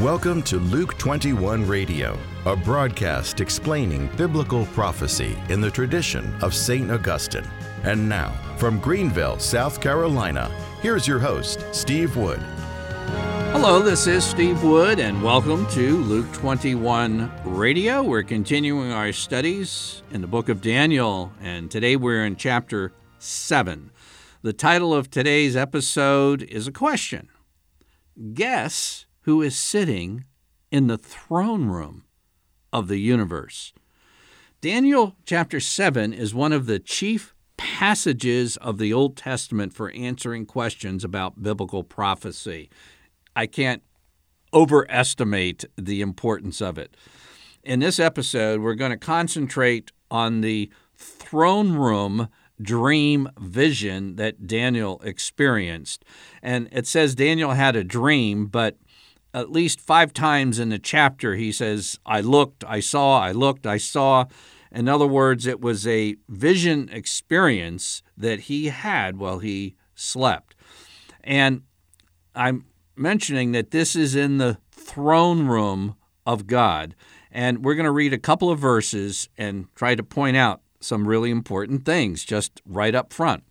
Welcome to Luke 21 Radio, a broadcast explaining biblical prophecy in the tradition of St. Augustine. And now, from Greenville, South Carolina, here's your host, Steve Wood. Hello, this is Steve Wood, and welcome to Luke 21 Radio. We're continuing our studies in the book of Daniel, and today we're in chapter 7. The title of today's episode is a question Guess who is sitting in the throne room of the universe? Daniel chapter 7 is one of the chief passages of the Old Testament for answering questions about biblical prophecy. I can't overestimate the importance of it. In this episode, we're going to concentrate on the throne room dream vision that Daniel experienced. And it says Daniel had a dream, but at least five times in the chapter he says, I looked, I saw, I looked, I saw. In other words, it was a vision experience that he had while he slept. And I'm mentioning that this is in the throne room of God. And we're going to read a couple of verses and try to point out some really important things just right up front.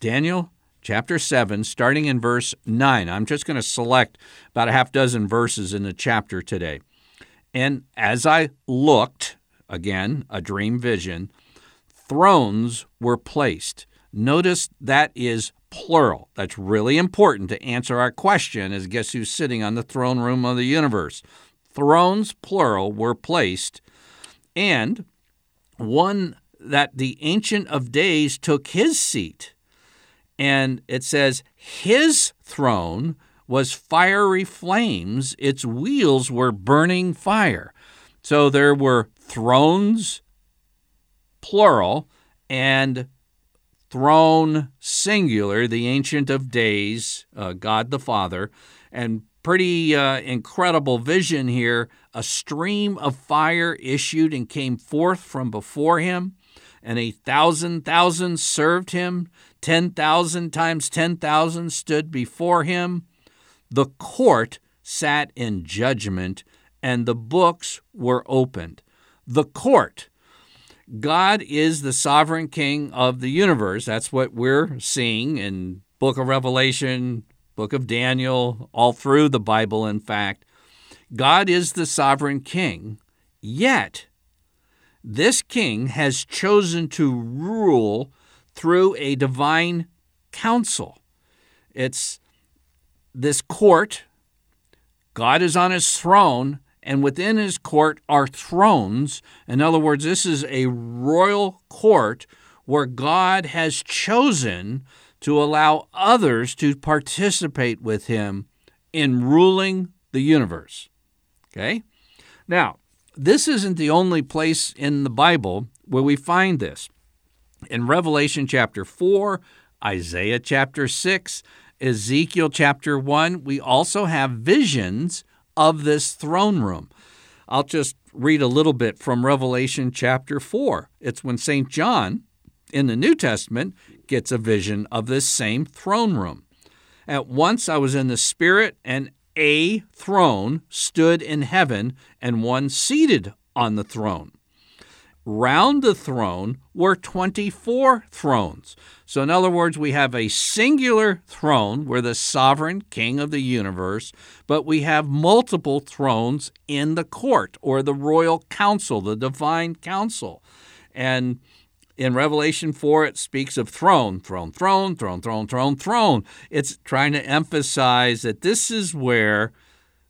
Daniel chapter 7, starting in verse 9. I'm just going to select about a half dozen verses in the chapter today. And as I looked, again, a dream vision, thrones were placed. Notice that is plural. That's really important to answer our question as guess who's sitting on the throne room of the universe. Thrones, plural, were placed, and one that the Ancient of Days took his seat. And it says, His throne was fiery flames, its wheels were burning fire. So there were thrones, plural, and throne singular, the Ancient of Days, uh, God the Father, and pretty uh, incredible vision here. A stream of fire issued and came forth from before him and a thousand thousand served him. Ten thousand times ten thousand stood before him. The court sat in judgment, and the books were opened. The court. God is the sovereign king of the universe. That's what we're seeing in book of Revelation, book of Daniel, all through the Bible in fact. God is the sovereign king. Yet this king has chosen to rule through a divine council. It's this court, God is on his throne, and within his court are thrones. In other words, this is a royal court where God has chosen to allow others to participate with him in ruling the universe. Okay? Now, this isn't the only place in the Bible where we find this. In Revelation chapter 4, Isaiah chapter 6, Ezekiel chapter 1, we also have visions of this throne room. I'll just read a little bit from Revelation chapter 4. It's when St. John in the New Testament gets a vision of this same throne room. At once I was in the Spirit, and a throne stood in heaven and one seated on the throne. Round the throne were 24 thrones. So, in other words, we have a singular throne where the sovereign king of the universe, but we have multiple thrones in the court or the royal council, the divine council. And in Revelation 4, it speaks of throne, throne, throne, throne, throne, throne, throne. It's trying to emphasize that this is where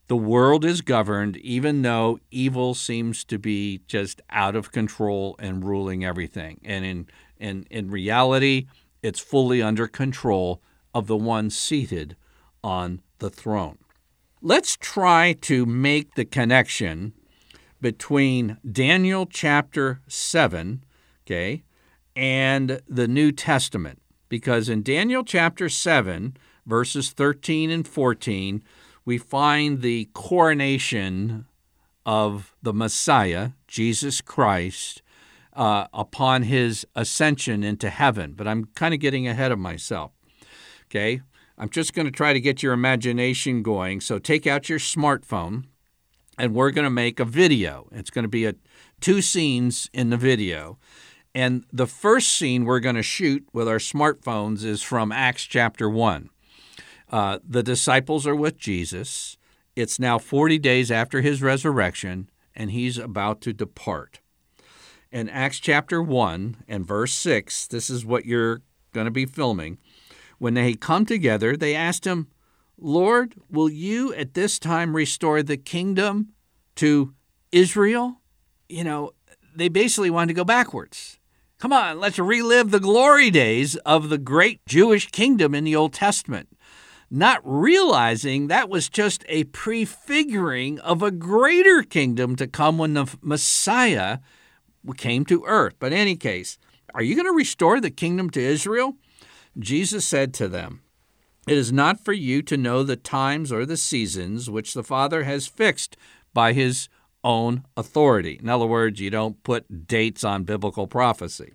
the world is governed, even though evil seems to be just out of control and ruling everything. And in, in, in reality, it's fully under control of the one seated on the throne. Let's try to make the connection between Daniel chapter 7, okay, and the New Testament. Because in Daniel chapter 7, verses 13 and 14, we find the coronation of the Messiah, Jesus Christ, uh, upon his ascension into heaven. But I'm kind of getting ahead of myself. Okay? I'm just going to try to get your imagination going. So take out your smartphone, and we're going to make a video. It's going to be a two scenes in the video. And the first scene we're going to shoot with our smartphones is from Acts chapter 1. Uh, the disciples are with Jesus. It's now 40 days after his resurrection, and he's about to depart. In Acts chapter 1 and verse 6, this is what you're going to be filming. When they come together, they asked him, Lord, will you at this time restore the kingdom to Israel? You know, they basically wanted to go backwards. Come on, let's relive the glory days of the great Jewish kingdom in the Old Testament, not realizing that was just a prefiguring of a greater kingdom to come when the Messiah came to earth. But in any case, are you going to restore the kingdom to Israel? Jesus said to them, It is not for you to know the times or the seasons which the Father has fixed by his own authority. In other words, you don't put dates on biblical prophecy.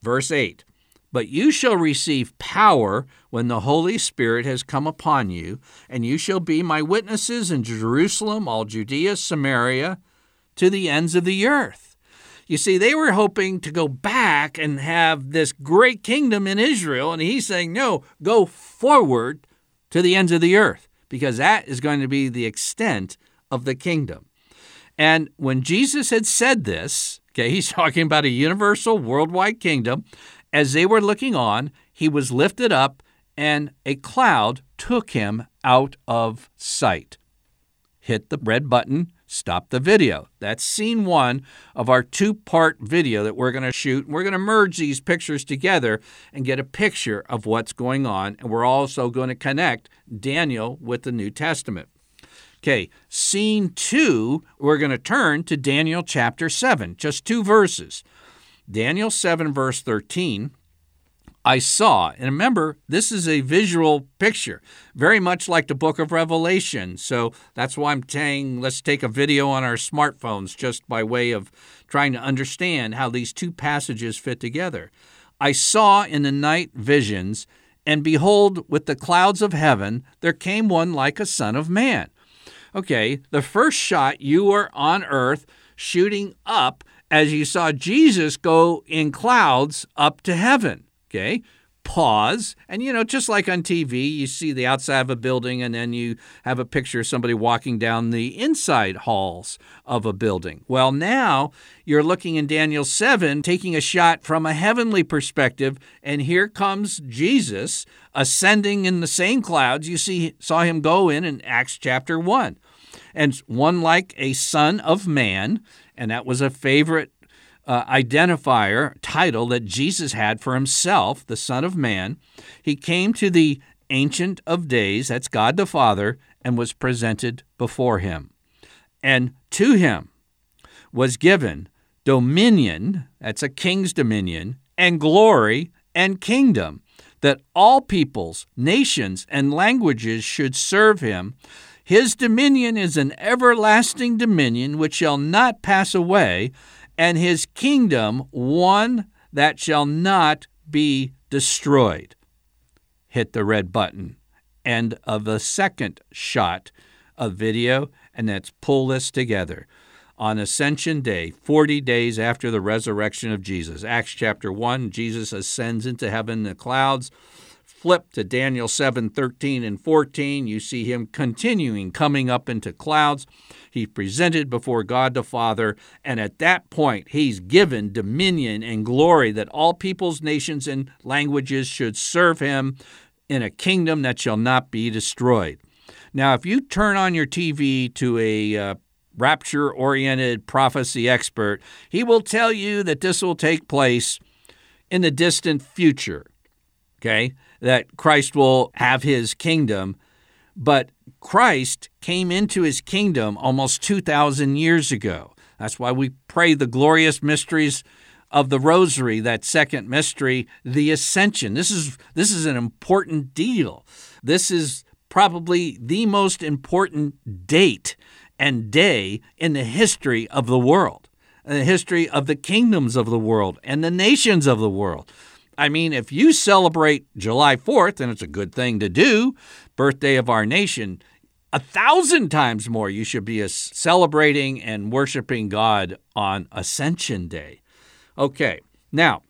Verse 8 But you shall receive power when the Holy Spirit has come upon you, and you shall be my witnesses in Jerusalem, all Judea, Samaria, to the ends of the earth. You see, they were hoping to go back and have this great kingdom in Israel, and he's saying, no, go forward to the ends of the earth, because that is going to be the extent of the kingdom. And when Jesus had said this, okay, he's talking about a universal worldwide kingdom. As they were looking on, he was lifted up, and a cloud took him out of sight. Hit the red button, stop the video. That's scene one of our two part video that we're going to shoot. We're going to merge these pictures together and get a picture of what's going on. And we're also going to connect Daniel with the New Testament. Okay, scene two, we're going to turn to Daniel chapter 7, just two verses. Daniel 7, verse 13. I saw, and remember, this is a visual picture, very much like the book of Revelation. So that's why I'm saying let's take a video on our smartphones just by way of trying to understand how these two passages fit together. I saw in the night visions, and behold, with the clouds of heaven, there came one like a son of man. Okay, the first shot, you were on earth shooting up as you saw Jesus go in clouds up to heaven. Okay, pause. And, you know, just like on TV, you see the outside of a building and then you have a picture of somebody walking down the inside halls of a building. Well, now you're looking in Daniel 7, taking a shot from a heavenly perspective, and here comes Jesus ascending in the same clouds you see saw him go in in Acts chapter 1. And one like a son of man, and that was a favorite uh, identifier title that Jesus had for himself, the Son of Man. He came to the Ancient of Days, that's God the Father, and was presented before him. And to him was given dominion, that's a king's dominion, and glory and kingdom, that all peoples, nations, and languages should serve him. His dominion is an everlasting dominion which shall not pass away, and his kingdom one that shall not be destroyed. Hit the red button. End of the second shot of video, and let's pull this together. On Ascension Day, 40 days after the resurrection of Jesus, Acts chapter 1, Jesus ascends into heaven in the clouds flip to Daniel 7 13 and 14, you see him continuing coming up into clouds. He's presented before God the Father, and at that point, he's given dominion and glory that all peoples, nations, and languages should serve him in a kingdom that shall not be destroyed. Now, if you turn on your TV to a uh, rapture oriented prophecy expert, he will tell you that this will take place in the distant future. Okay? That Christ will have his kingdom. But Christ came into his kingdom almost 2,000 years ago. That's why we pray the glorious mysteries of the rosary, that second mystery, the ascension. This is, this is an important deal. This is probably the most important date and day in the history of the world, the history of the kingdoms of the world and the nations of the world. I mean, if you celebrate July 4th, and it's a good thing to do, birthday of our nation, a thousand times more you should be celebrating and worshiping God on Ascension Day. Okay, now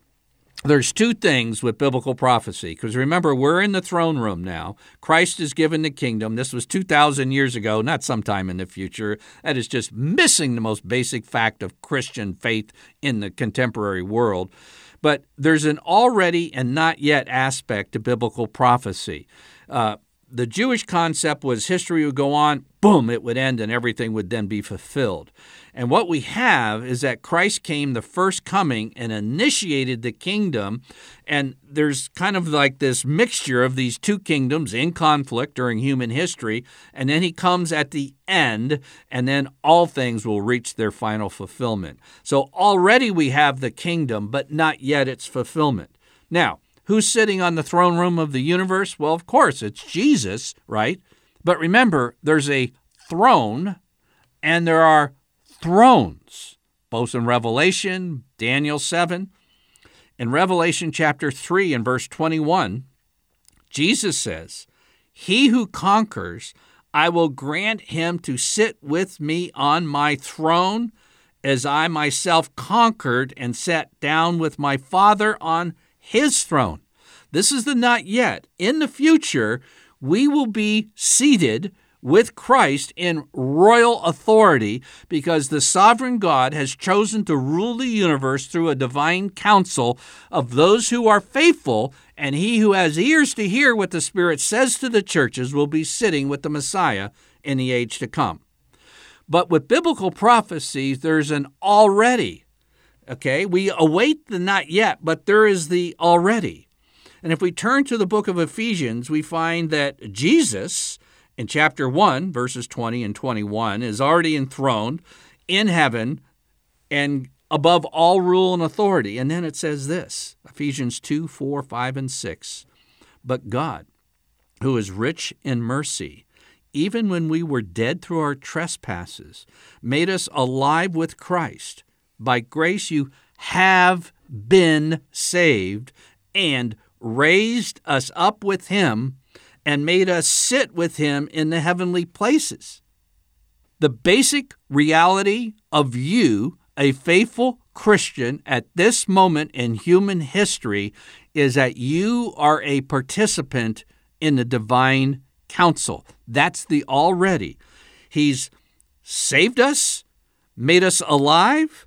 there's two things with biblical prophecy because remember we're in the throne room now. Christ is given the kingdom. This was 2000 years ago not sometime in the future. That is just missing the most basic fact of christian faith in the contemporary world but there's an already and not yet aspect to biblical prophecy. Uh, the Jewish concept was history would go on, boom, it would end, and everything would then be fulfilled. And what we have is that Christ came the first coming and initiated the kingdom. And there's kind of like this mixture of these two kingdoms in conflict during human history. And then he comes at the end, and then all things will reach their final fulfillment. So already we have the kingdom, but not yet its fulfillment. Now, Who's sitting on the throne room of the universe? Well, of course, it's Jesus, right? But remember, there's a throne and there are thrones, both in Revelation, Daniel 7. In Revelation chapter 3 and verse 21, Jesus says, He who conquers, I will grant him to sit with me on my throne, as I myself conquered and sat down with my Father on his throne. This is the not yet. In the future, we will be seated with Christ in royal authority because the sovereign God has chosen to rule the universe through a divine council of those who are faithful, and he who has ears to hear what the Spirit says to the churches will be sitting with the Messiah in the age to come. But with biblical prophecies, there's an already. Okay, we await the not yet, but there is the already. And if we turn to the book of Ephesians, we find that Jesus, in chapter 1, verses 20 and 21, is already enthroned in heaven and above all rule and authority. And then it says this Ephesians 2, 4, 5, and 6. But God, who is rich in mercy, even when we were dead through our trespasses, made us alive with Christ. By grace you have been saved, and raised us up with him and made us sit with him in the heavenly places. The basic reality of you, a faithful Christian, at this moment in human history is that you are a participant in the divine council. That's the already. He's saved us, made us alive,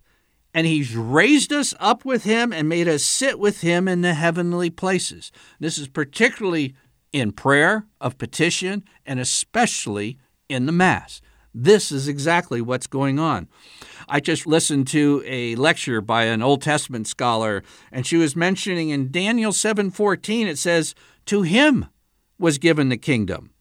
and he's raised us up with him and made us sit with him in the heavenly places. This is particularly in prayer of petition and especially in the Mass. This is exactly what's going on. I just listened to a lecture by an Old Testament scholar and she was mentioning in Daniel 7:14 it says to him was given the kingdom.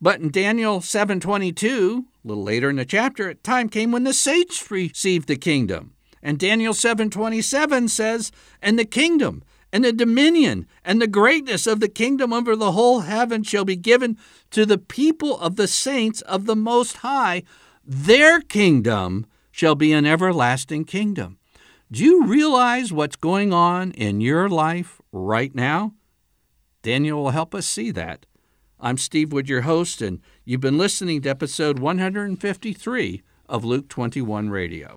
But in Daniel 7:22, a little later in the chapter, a time came when the saints received the kingdom. And Daniel 7:27 says, "And the kingdom and the dominion and the greatness of the kingdom over the whole heaven shall be given to the people of the saints of the most high. Their kingdom shall be an everlasting kingdom." Do you realize what's going on in your life right now? Daniel will help us see that. I'm Steve Wood, your host, and you've been listening to episode 153 of Luke 21 Radio.